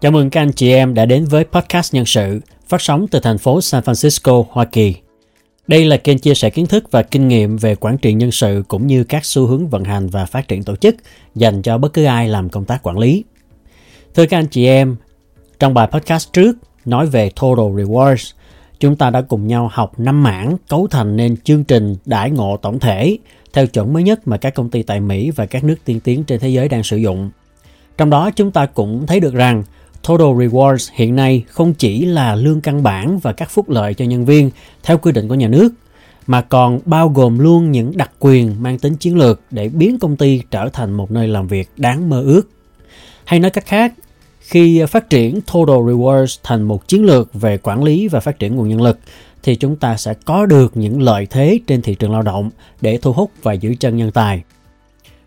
Chào mừng các anh chị em đã đến với podcast nhân sự phát sóng từ thành phố San Francisco, Hoa Kỳ. Đây là kênh chia sẻ kiến thức và kinh nghiệm về quản trị nhân sự cũng như các xu hướng vận hành và phát triển tổ chức dành cho bất cứ ai làm công tác quản lý. Thưa các anh chị em, trong bài podcast trước nói về Total Rewards, chúng ta đã cùng nhau học 5 mảng cấu thành nên chương trình đãi ngộ tổng thể theo chuẩn mới nhất mà các công ty tại Mỹ và các nước tiên tiến trên thế giới đang sử dụng. Trong đó chúng ta cũng thấy được rằng Total Rewards hiện nay không chỉ là lương căn bản và các phúc lợi cho nhân viên theo quy định của nhà nước, mà còn bao gồm luôn những đặc quyền mang tính chiến lược để biến công ty trở thành một nơi làm việc đáng mơ ước. Hay nói cách khác, khi phát triển Total Rewards thành một chiến lược về quản lý và phát triển nguồn nhân lực, thì chúng ta sẽ có được những lợi thế trên thị trường lao động để thu hút và giữ chân nhân tài.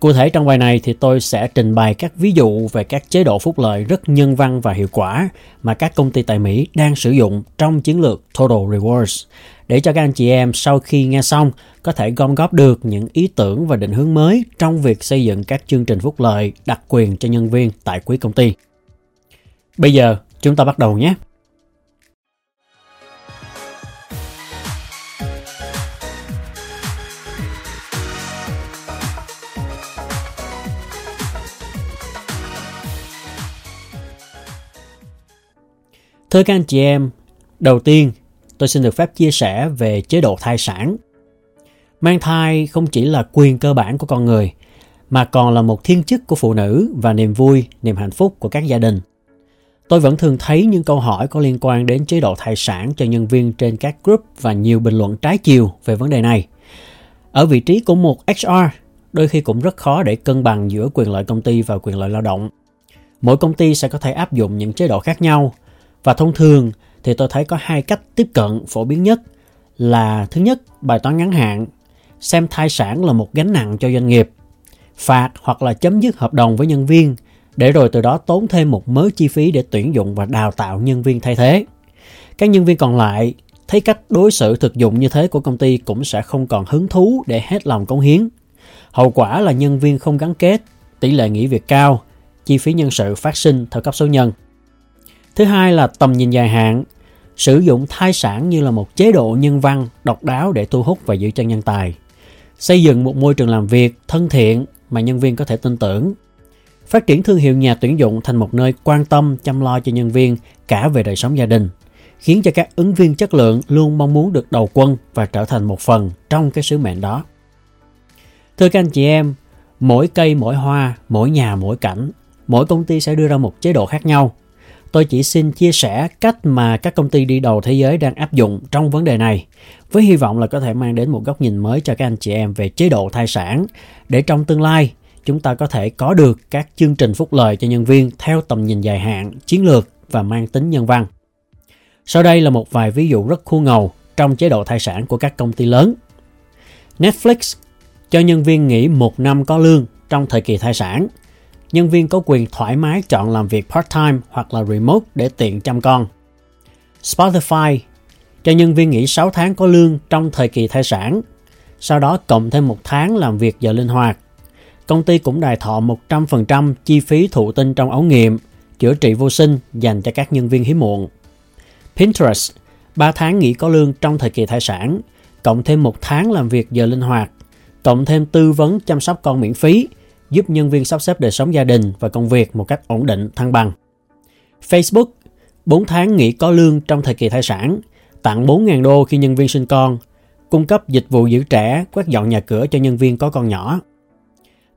Cụ thể trong bài này thì tôi sẽ trình bày các ví dụ về các chế độ phúc lợi rất nhân văn và hiệu quả mà các công ty tại Mỹ đang sử dụng trong chiến lược Total Rewards để cho các anh chị em sau khi nghe xong có thể gom góp được những ý tưởng và định hướng mới trong việc xây dựng các chương trình phúc lợi đặc quyền cho nhân viên tại quý công ty. Bây giờ chúng ta bắt đầu nhé. Thưa các anh chị em, đầu tiên tôi xin được phép chia sẻ về chế độ thai sản. Mang thai không chỉ là quyền cơ bản của con người, mà còn là một thiên chức của phụ nữ và niềm vui, niềm hạnh phúc của các gia đình. Tôi vẫn thường thấy những câu hỏi có liên quan đến chế độ thai sản cho nhân viên trên các group và nhiều bình luận trái chiều về vấn đề này. Ở vị trí của một HR, đôi khi cũng rất khó để cân bằng giữa quyền lợi công ty và quyền lợi lao động. Mỗi công ty sẽ có thể áp dụng những chế độ khác nhau – và thông thường thì tôi thấy có hai cách tiếp cận phổ biến nhất là, thứ nhất, bài toán ngắn hạn, xem thai sản là một gánh nặng cho doanh nghiệp, phạt hoặc là chấm dứt hợp đồng với nhân viên, để rồi từ đó tốn thêm một mớ chi phí để tuyển dụng và đào tạo nhân viên thay thế. Các nhân viên còn lại thấy cách đối xử thực dụng như thế của công ty cũng sẽ không còn hứng thú để hết lòng cống hiến. Hậu quả là nhân viên không gắn kết, tỷ lệ nghỉ việc cao, chi phí nhân sự phát sinh theo cấp số nhân. Thứ hai là tầm nhìn dài hạn, sử dụng thai sản như là một chế độ nhân văn độc đáo để thu hút và giữ chân nhân tài. Xây dựng một môi trường làm việc thân thiện mà nhân viên có thể tin tưởng. Phát triển thương hiệu nhà tuyển dụng thành một nơi quan tâm chăm lo cho nhân viên cả về đời sống gia đình, khiến cho các ứng viên chất lượng luôn mong muốn được đầu quân và trở thành một phần trong cái sứ mệnh đó. Thưa các anh chị em, mỗi cây mỗi hoa, mỗi nhà mỗi cảnh, mỗi công ty sẽ đưa ra một chế độ khác nhau tôi chỉ xin chia sẻ cách mà các công ty đi đầu thế giới đang áp dụng trong vấn đề này với hy vọng là có thể mang đến một góc nhìn mới cho các anh chị em về chế độ thai sản để trong tương lai chúng ta có thể có được các chương trình phúc lợi cho nhân viên theo tầm nhìn dài hạn, chiến lược và mang tính nhân văn. Sau đây là một vài ví dụ rất khu ngầu trong chế độ thai sản của các công ty lớn. Netflix cho nhân viên nghỉ một năm có lương trong thời kỳ thai sản – nhân viên có quyền thoải mái chọn làm việc part-time hoặc là remote để tiện chăm con. Spotify cho nhân viên nghỉ 6 tháng có lương trong thời kỳ thai sản, sau đó cộng thêm một tháng làm việc giờ linh hoạt. Công ty cũng đài thọ 100% chi phí thụ tinh trong ống nghiệm, chữa trị vô sinh dành cho các nhân viên hiếm muộn. Pinterest 3 tháng nghỉ có lương trong thời kỳ thai sản, cộng thêm một tháng làm việc giờ linh hoạt, cộng thêm tư vấn chăm sóc con miễn phí giúp nhân viên sắp xếp đời sống gia đình và công việc một cách ổn định, thăng bằng. Facebook 4 tháng nghỉ có lương trong thời kỳ thai sản, tặng 4.000 đô khi nhân viên sinh con, cung cấp dịch vụ giữ trẻ, quét dọn nhà cửa cho nhân viên có con nhỏ.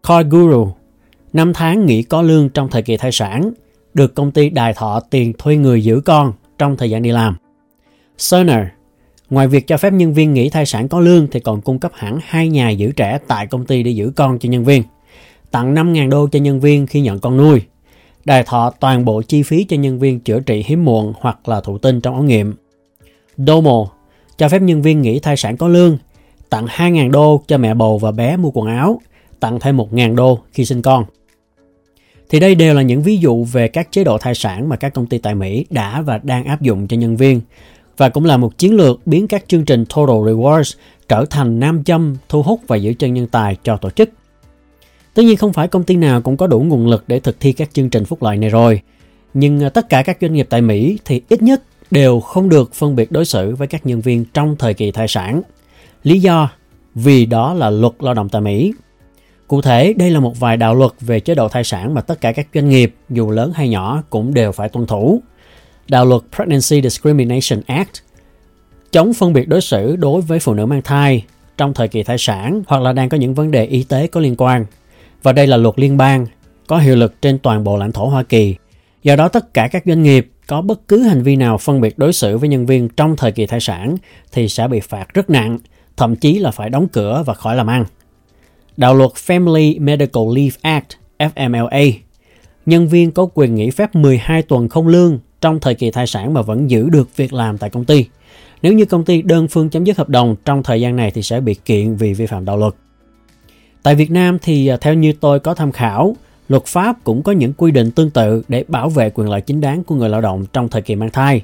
Coi Guru 5 tháng nghỉ có lương trong thời kỳ thai sản, được công ty đài thọ tiền thuê người giữ con trong thời gian đi làm. Cerner Ngoài việc cho phép nhân viên nghỉ thai sản có lương thì còn cung cấp hẳn hai nhà giữ trẻ tại công ty để giữ con cho nhân viên tặng 5.000 đô cho nhân viên khi nhận con nuôi, đài thọ toàn bộ chi phí cho nhân viên chữa trị hiếm muộn hoặc là thụ tinh trong ống nghiệm. Domo cho phép nhân viên nghỉ thai sản có lương, tặng 2.000 đô cho mẹ bầu và bé mua quần áo, tặng thêm 1.000 đô khi sinh con. Thì đây đều là những ví dụ về các chế độ thai sản mà các công ty tại Mỹ đã và đang áp dụng cho nhân viên và cũng là một chiến lược biến các chương trình Total Rewards trở thành nam châm thu hút và giữ chân nhân tài cho tổ chức. Tất nhiên không phải công ty nào cũng có đủ nguồn lực để thực thi các chương trình phúc lợi này rồi. Nhưng à, tất cả các doanh nghiệp tại Mỹ thì ít nhất đều không được phân biệt đối xử với các nhân viên trong thời kỳ thai sản. Lý do vì đó là luật lao động tại Mỹ. Cụ thể, đây là một vài đạo luật về chế độ thai sản mà tất cả các doanh nghiệp, dù lớn hay nhỏ, cũng đều phải tuân thủ. Đạo luật Pregnancy Discrimination Act chống phân biệt đối xử đối với phụ nữ mang thai trong thời kỳ thai sản hoặc là đang có những vấn đề y tế có liên quan. Và đây là luật liên bang, có hiệu lực trên toàn bộ lãnh thổ Hoa Kỳ. Do đó tất cả các doanh nghiệp có bất cứ hành vi nào phân biệt đối xử với nhân viên trong thời kỳ thai sản thì sẽ bị phạt rất nặng, thậm chí là phải đóng cửa và khỏi làm ăn. Đạo luật Family Medical Leave Act FMLA Nhân viên có quyền nghỉ phép 12 tuần không lương trong thời kỳ thai sản mà vẫn giữ được việc làm tại công ty. Nếu như công ty đơn phương chấm dứt hợp đồng trong thời gian này thì sẽ bị kiện vì vi phạm đạo luật. Tại Việt Nam thì à, theo như tôi có tham khảo, luật pháp cũng có những quy định tương tự để bảo vệ quyền lợi chính đáng của người lao động trong thời kỳ mang thai,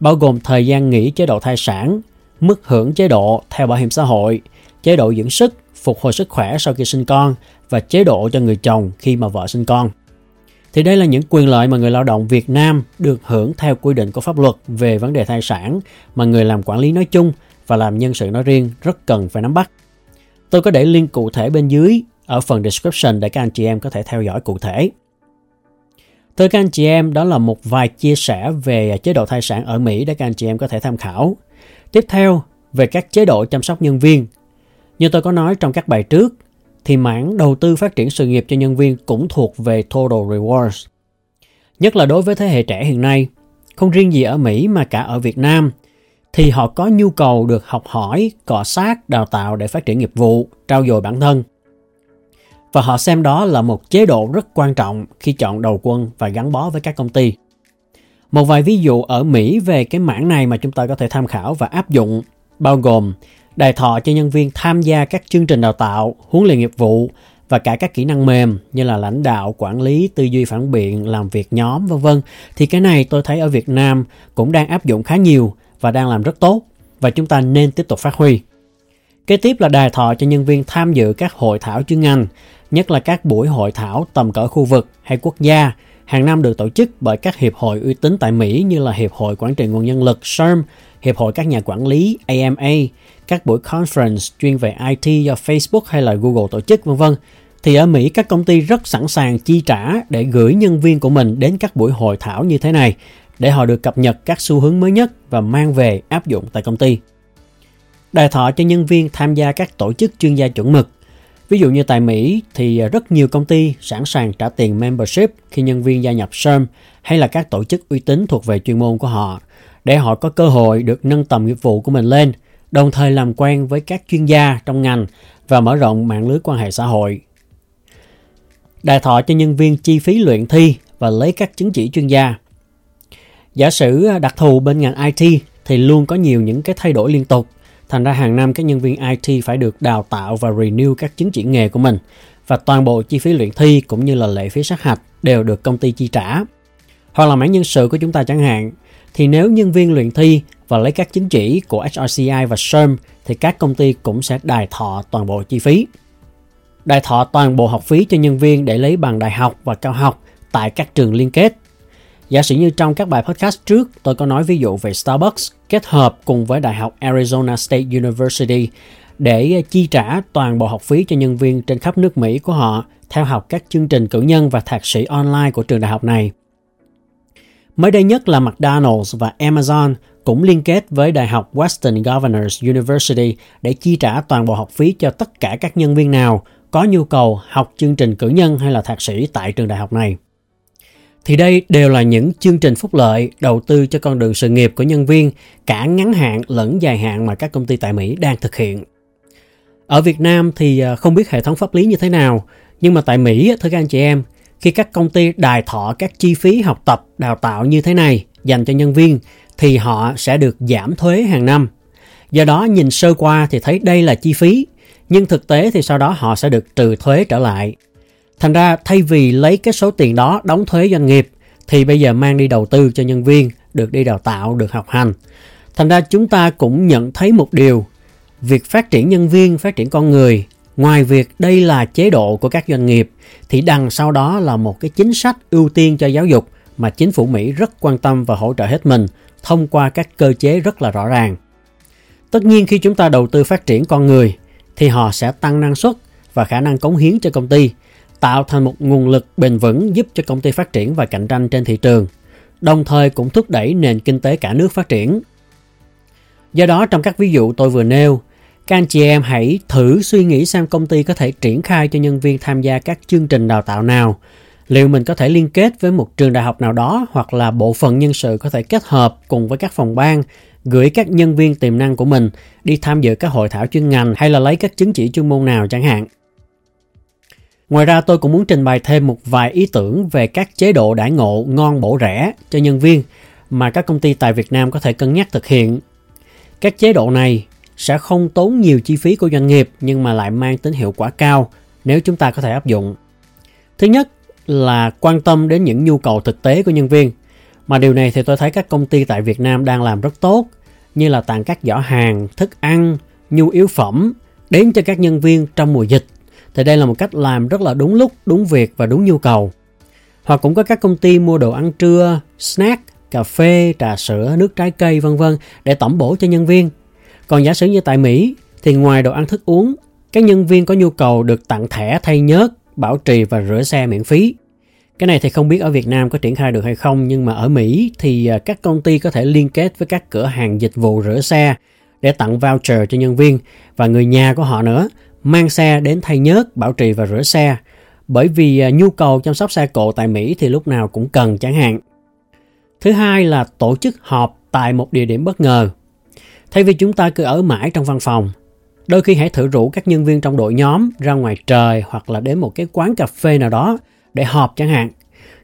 bao gồm thời gian nghỉ chế độ thai sản, mức hưởng chế độ theo bảo hiểm xã hội, chế độ dưỡng sức, phục hồi sức khỏe sau khi sinh con và chế độ cho người chồng khi mà vợ sinh con. Thì đây là những quyền lợi mà người lao động Việt Nam được hưởng theo quy định của pháp luật về vấn đề thai sản mà người làm quản lý nói chung và làm nhân sự nói riêng rất cần phải nắm bắt. Tôi có để link cụ thể bên dưới ở phần description để các anh chị em có thể theo dõi cụ thể. Thưa các anh chị em, đó là một vài chia sẻ về chế độ thai sản ở Mỹ để các anh chị em có thể tham khảo. Tiếp theo, về các chế độ chăm sóc nhân viên. Như tôi có nói trong các bài trước, thì mảng đầu tư phát triển sự nghiệp cho nhân viên cũng thuộc về Total Rewards. Nhất là đối với thế hệ trẻ hiện nay, không riêng gì ở Mỹ mà cả ở Việt Nam, thì họ có nhu cầu được học hỏi, cọ sát, đào tạo để phát triển nghiệp vụ, trao dồi bản thân. Và họ xem đó là một chế độ rất quan trọng khi chọn đầu quân và gắn bó với các công ty. Một vài ví dụ ở Mỹ về cái mảng này mà chúng ta có thể tham khảo và áp dụng bao gồm đài thọ cho nhân viên tham gia các chương trình đào tạo, huấn luyện nghiệp vụ và cả các kỹ năng mềm như là lãnh đạo, quản lý, tư duy phản biện, làm việc nhóm vân vân. Thì cái này tôi thấy ở Việt Nam cũng đang áp dụng khá nhiều và đang làm rất tốt và chúng ta nên tiếp tục phát huy. Kế tiếp là đài thọ cho nhân viên tham dự các hội thảo chuyên ngành, nhất là các buổi hội thảo tầm cỡ khu vực hay quốc gia, hàng năm được tổ chức bởi các hiệp hội uy tín tại Mỹ như là Hiệp hội Quản trị Nguồn Nhân lực SHRM, Hiệp hội các nhà quản lý AMA, các buổi conference chuyên về IT do Facebook hay là Google tổ chức vân vân thì ở Mỹ các công ty rất sẵn sàng chi trả để gửi nhân viên của mình đến các buổi hội thảo như thế này để họ được cập nhật các xu hướng mới nhất và mang về áp dụng tại công ty. Đài thọ cho nhân viên tham gia các tổ chức chuyên gia chuẩn mực. Ví dụ như tại Mỹ thì rất nhiều công ty sẵn sàng trả tiền membership khi nhân viên gia nhập SERM hay là các tổ chức uy tín thuộc về chuyên môn của họ để họ có cơ hội được nâng tầm nghiệp vụ của mình lên, đồng thời làm quen với các chuyên gia trong ngành và mở rộng mạng lưới quan hệ xã hội. Đài thọ cho nhân viên chi phí luyện thi và lấy các chứng chỉ chuyên gia. Giả sử à, đặc thù bên ngành IT thì luôn có nhiều những cái thay đổi liên tục. Thành ra hàng năm các nhân viên IT phải được đào tạo và renew các chứng chỉ nghề của mình và toàn bộ chi phí luyện thi cũng như là lệ phí sát hạch đều được công ty chi trả. Hoặc là mảng nhân sự của chúng ta chẳng hạn, thì nếu nhân viên luyện thi và lấy các chứng chỉ của HRCI và SERM thì các công ty cũng sẽ đài thọ toàn bộ chi phí. Đài thọ toàn bộ học phí cho nhân viên để lấy bằng đại học và cao học tại các trường liên kết. Giả sử như trong các bài podcast trước, tôi có nói ví dụ về Starbucks kết hợp cùng với Đại học Arizona State University để ờ, chi trả toàn bộ học phí cho nhân viên trên khắp nước Mỹ của họ theo học các chương trình cử nhân và thạc sĩ online của trường đại học này. Mới đây nhất là McDonald's và Amazon cũng liên kết với Đại học Western Governors University để chi trả toàn bộ học phí cho tất cả các nhân viên nào có nhu cầu học chương trình cử nhân hay là thạc sĩ tại trường đại học này. Thì đây đều là những chương trình phúc lợi đầu tư cho con đường sự nghiệp của nhân viên cả ngắn hạn lẫn dài hạn mà các công ty tại Mỹ đang thực hiện. Ở Việt Nam thì à, không biết hệ thống pháp lý như thế nào, nhưng mà tại Mỹ, thưa các anh chị em, khi các công ty đài thọ các chi phí học tập, đào tạo như thế này dành cho nhân viên thì họ sẽ được giảm thuế hàng năm. Do đó nhìn sơ qua thì thấy đây là chi phí, nhưng thực tế thì sau đó họ sẽ được trừ thuế trở lại. Thành ra thay vì lấy cái số tiền đó đóng thuế doanh nghiệp thì bây giờ mang đi đầu tư cho nhân viên, được đi đào tạo, được học hành. Thành ra chúng ta cũng nhận thấy một điều, việc phát triển nhân viên, phát triển con người Ngoài việc đây là chế độ của các doanh nghiệp thì đằng sau đó là một cái chính sách ưu tiên cho giáo dục mà chính phủ Mỹ rất quan tâm và hỗ trợ hết mình thông qua các cơ chế rất là rõ ràng. Tất nhiên khi chúng ta đầu tư phát triển con người thì họ sẽ tăng năng suất và khả năng cống hiến cho công ty, tạo thành một nguồn lực bền vững giúp cho công ty phát triển và cạnh tranh trên thị trường, đồng thời cũng thúc đẩy nền kinh tế cả nước phát triển. Do đó trong các ví dụ tôi vừa nêu, các anh chị em hãy thử suy nghĩ xem công ty có thể triển khai cho nhân viên tham gia các chương trình đào tạo nào. Liệu mình có thể liên kết với một trường đại học nào đó hoặc là bộ phận nhân sự có thể kết hợp cùng với các phòng ban gửi các nhân viên tiềm năng của mình đi tham dự các hội thảo chuyên ngành hay là lấy các chứng chỉ chuyên môn nào chẳng hạn. Ngoài ra tôi cũng muốn trình bày thêm một vài ý tưởng về các chế độ đãi ngộ ngon bổ rẻ cho nhân viên mà các công ty tại Việt Nam có thể cân nhắc thực hiện. Các chế độ này sẽ không tốn nhiều chi phí của doanh nghiệp nhưng mà lại mang tính hiệu quả cao nếu chúng ta có thể áp dụng. Thứ nhất là quan tâm đến những nhu cầu thực tế của nhân viên. Mà điều này thì tôi thấy các công ty tại Việt Nam đang làm rất tốt, như là tặng các giỏ hàng, thức ăn, nhu yếu phẩm đến cho các nhân viên trong mùa dịch. Thì đây là một cách làm rất là đúng lúc, đúng việc và đúng nhu cầu. Hoặc cũng có các công ty mua đồ ăn trưa, snack, cà phê, trà sữa, nước trái cây vân vân để tổng bổ cho nhân viên còn giả sử như tại Mỹ thì ngoài đồ ăn thức uống, các nhân viên có nhu cầu được tặng thẻ thay nhớt, bảo trì và rửa xe miễn phí. Cái này thì không biết ở Việt Nam có triển khai được hay không nhưng mà ở Mỹ thì à, các công ty có thể liên kết với các cửa hàng dịch vụ rửa xe để tặng voucher cho nhân viên và người nhà của họ nữa mang xe đến thay nhớt, bảo trì và rửa xe. Bởi vì à, nhu cầu chăm sóc xe cộ tại Mỹ thì lúc nào cũng cần chẳng hạn. Thứ hai là tổ chức họp tại một địa điểm bất ngờ Thay vì chúng ta cứ ở mãi trong văn phòng, đôi khi hãy thử rủ các nhân viên trong đội nhóm ra ngoài trời hoặc là đến một cái quán cà phê nào đó để họp chẳng hạn.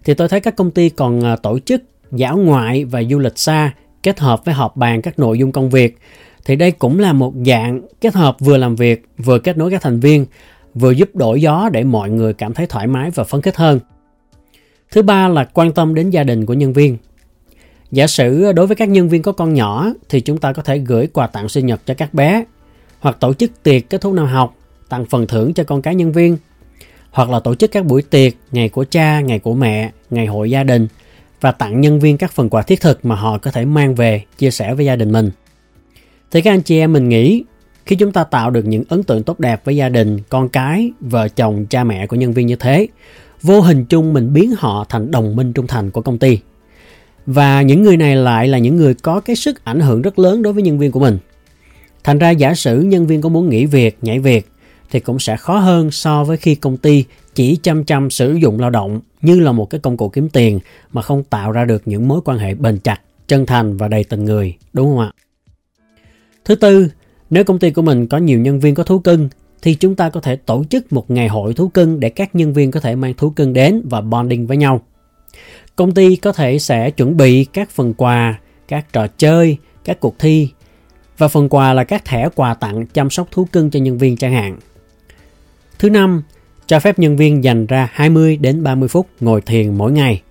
Thì tôi thấy các công ty còn à, tổ chức dã ngoại và du lịch xa kết hợp với họp bàn các nội dung công việc. Thì đây cũng là một dạng kết hợp vừa làm việc, vừa kết nối các thành viên, vừa giúp đổi gió để mọi người cảm thấy thoải mái và phấn khích hơn. Thứ ba là quan tâm đến gia đình của nhân viên. Giả sử đối với các nhân viên có con nhỏ thì chúng ta có thể gửi quà tặng sinh nhật cho các bé hoặc tổ chức tiệc kết thúc năm học, tặng phần thưởng cho con cái nhân viên hoặc là tổ chức các buổi tiệc, ngày của cha, ngày của mẹ, ngày hội gia đình và tặng nhân viên các phần quà thiết thực mà họ có thể mang về chia sẻ với gia đình mình. Thì các anh chị em mình nghĩ khi chúng ta tạo được những ấn tượng tốt đẹp với gia đình, con cái, vợ chồng, cha mẹ của nhân viên như thế, vô hình chung mình biến họ thành đồng minh trung thành của công ty và những người này lại là những người có cái sức ảnh hưởng rất lớn đối với nhân viên của mình. Thành ra giả sử nhân viên có muốn nghỉ việc, nhảy việc thì cũng sẽ khó hơn so với khi công ty chỉ chăm chăm sử dụng lao động như là một cái công cụ kiếm tiền mà không tạo ra được những mối quan hệ bền chặt, chân thành và đầy tình người, đúng không ạ? Thứ tư, nếu công ty của mình có nhiều nhân viên có thú cưng thì chúng ta có thể tổ chức một ngày hội thú cưng để các nhân viên có thể mang thú cưng đến và bonding với nhau. Công ty có thể sẽ chuẩn bị các phần quà, các trò chơi, các cuộc thi và phần quà là các thẻ quà tặng chăm sóc thú cưng cho nhân viên chẳng hạn. Thứ năm, cho phép nhân viên dành ra 20 đến 30 phút ngồi thiền mỗi ngày.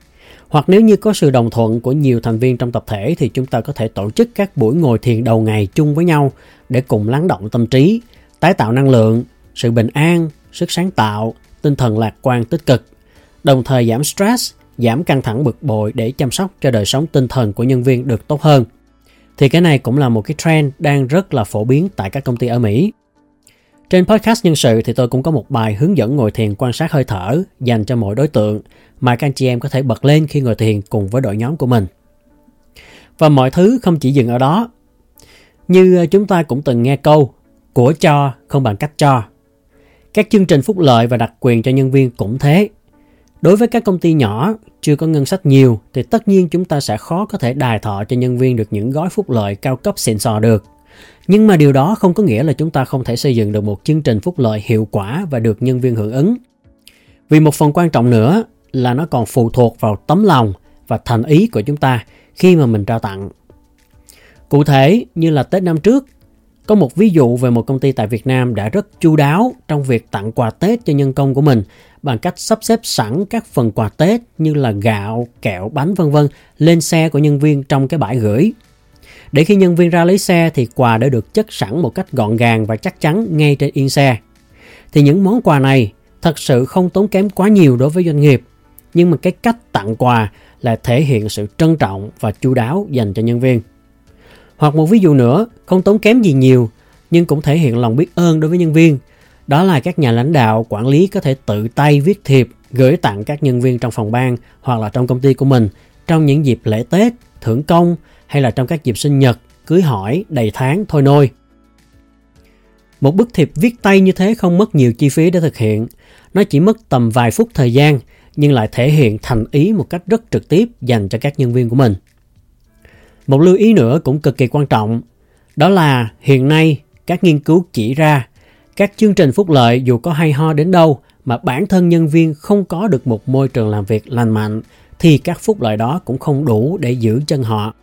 Hoặc nếu như có sự đồng thuận của nhiều thành viên trong tập thể thì chúng ta có thể tổ chức các buổi ngồi thiền đầu ngày chung với nhau để cùng lắng động tâm trí, tái tạo năng lượng, sự bình an, sức sáng tạo, tinh thần lạc quan tích cực, đồng thời giảm stress giảm căng thẳng bực bội để chăm sóc cho đời sống tinh thần của nhân viên được tốt hơn. Thì cái này cũng là một cái trend đang rất là phổ biến tại các công ty ở Mỹ. Trên podcast nhân sự thì tôi cũng có một bài hướng dẫn ngồi thiền quan sát hơi thở dành cho mỗi đối tượng mà các anh chị em có thể bật lên khi ngồi thiền cùng với đội nhóm của mình. Và mọi thứ không chỉ dừng ở đó. Như chúng ta cũng từng nghe câu, của cho không bằng cách cho. Các chương trình phúc lợi và đặc quyền cho nhân viên cũng thế. Đối với các công ty nhỏ chưa có ngân sách nhiều thì tất nhiên chúng ta sẽ khó có thể đài thọ cho nhân viên được những gói phúc lợi cao cấp xịn sò được. Nhưng mà điều đó không có nghĩa là chúng ta không thể xây dựng được một chương trình phúc lợi hiệu quả và được nhân viên hưởng ứng. Vì một phần quan trọng nữa là nó còn phụ thuộc vào tấm lòng và thành ý của chúng ta khi mà mình trao tặng. Cụ thể như là Tết năm trước, có một ví dụ về một công ty tại Việt Nam đã rất chu đáo trong việc tặng quà Tết cho nhân công của mình bằng cách sắp xếp sẵn các phần quà Tết như là gạo, kẹo, bánh vân vân lên xe của nhân viên trong cái bãi gửi. Để khi nhân viên ra lấy xe thì quà đã được chất sẵn một cách gọn gàng và chắc chắn ngay trên yên xe. Thì những món quà này thật sự không tốn kém quá nhiều đối với doanh nghiệp. Nhưng mà cái cách tặng quà là thể hiện sự trân trọng và chu đáo dành cho nhân viên. Hoặc một ví dụ nữa, không tốn kém gì nhiều, nhưng cũng thể hiện lòng biết ơn đối với nhân viên. Đó là các nhà lãnh đạo, quản lý có thể tự tay viết thiệp gửi tặng các nhân viên trong phòng ban hoặc là trong công ty của mình trong những dịp lễ Tết, thưởng công hay là trong các dịp sinh nhật, cưới hỏi, đầy tháng, thôi nôi. Một bức thiệp viết tay như thế không mất nhiều chi phí để thực hiện. Nó chỉ mất tầm vài phút thời gian nhưng lại thể hiện thành ý một cách rất trực tiếp dành cho các nhân viên của mình. Một lưu ý nữa cũng cực kỳ quan trọng, đó là hiện nay các nghiên cứu chỉ ra các chương trình phúc lợi dù có hay ho đến đâu mà bản thân nhân viên không có được một môi trường làm việc lành mạnh thì các phúc lợi đó cũng không đủ để giữ chân họ.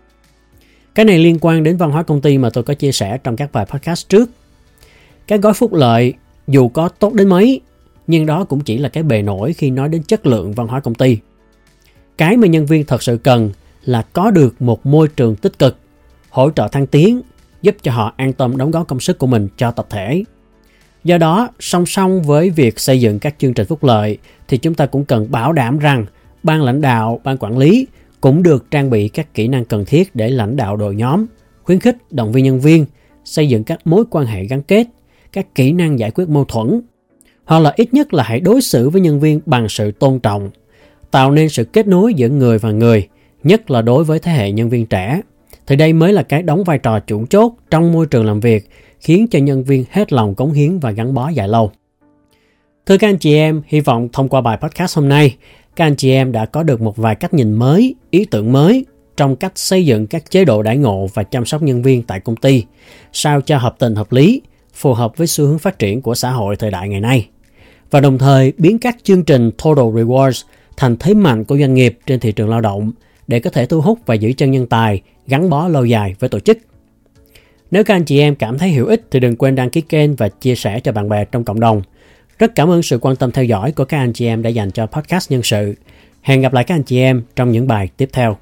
Cái này liên quan đến văn hóa công ty mà tôi có chia sẻ trong các bài podcast trước. cái gói phúc lợi dù có tốt đến mấy nhưng đó cũng chỉ là cái bề nổi khi nói đến chất lượng văn hóa công ty. Cái mà nhân viên thật sự cần là có được một môi trường tích cực, hỗ trợ thăng tiến, giúp cho họ an tâm đóng góp công sức của mình cho tập thể. Do đó, song song với việc xây dựng các chương trình phúc lợi thì chúng ta cũng cần bảo đảm rằng ban lãnh đạo, ban quản lý cũng được trang bị các kỹ năng cần thiết để lãnh đạo đội nhóm, khuyến khích động viên nhân viên, xây dựng các mối quan hệ gắn kết, các kỹ năng giải quyết mâu thuẫn, hoặc là ít nhất là hãy đối xử với nhân viên bằng sự tôn trọng, tạo nên sự kết nối giữa người và người, nhất là đối với thế hệ nhân viên trẻ. Thì đây mới là cái đóng vai trò chủ chốt trong môi trường làm việc, khiến cho nhân viên hết lòng cống hiến và gắn bó dài lâu. Thưa các anh chị em, hy vọng thông qua bài podcast hôm nay, các anh chị em đã có được một vài cách nhìn mới, ý tưởng mới trong cách xây dựng các chế độ đãi ngộ và chăm sóc nhân viên tại công ty, sao cho hợp tình hợp lý, phù hợp với xu hướng phát triển của xã hội thời đại ngày nay. Và đồng thời biến các chương trình Total Rewards thành thế mạnh của doanh nghiệp trên thị trường lao động để có thể thu hút và giữ chân nhân tài gắn bó lâu dài với tổ chức. Nếu các anh chị em cảm thấy hữu ích thì đừng quên đăng ký kênh và chia sẻ cho bạn bè trong cộng đồng. Rất cảm ơn sự quan tâm theo dõi của các anh chị em đã dành cho podcast nhân sự. Hẹn gặp lại các anh chị em trong những bài tiếp theo.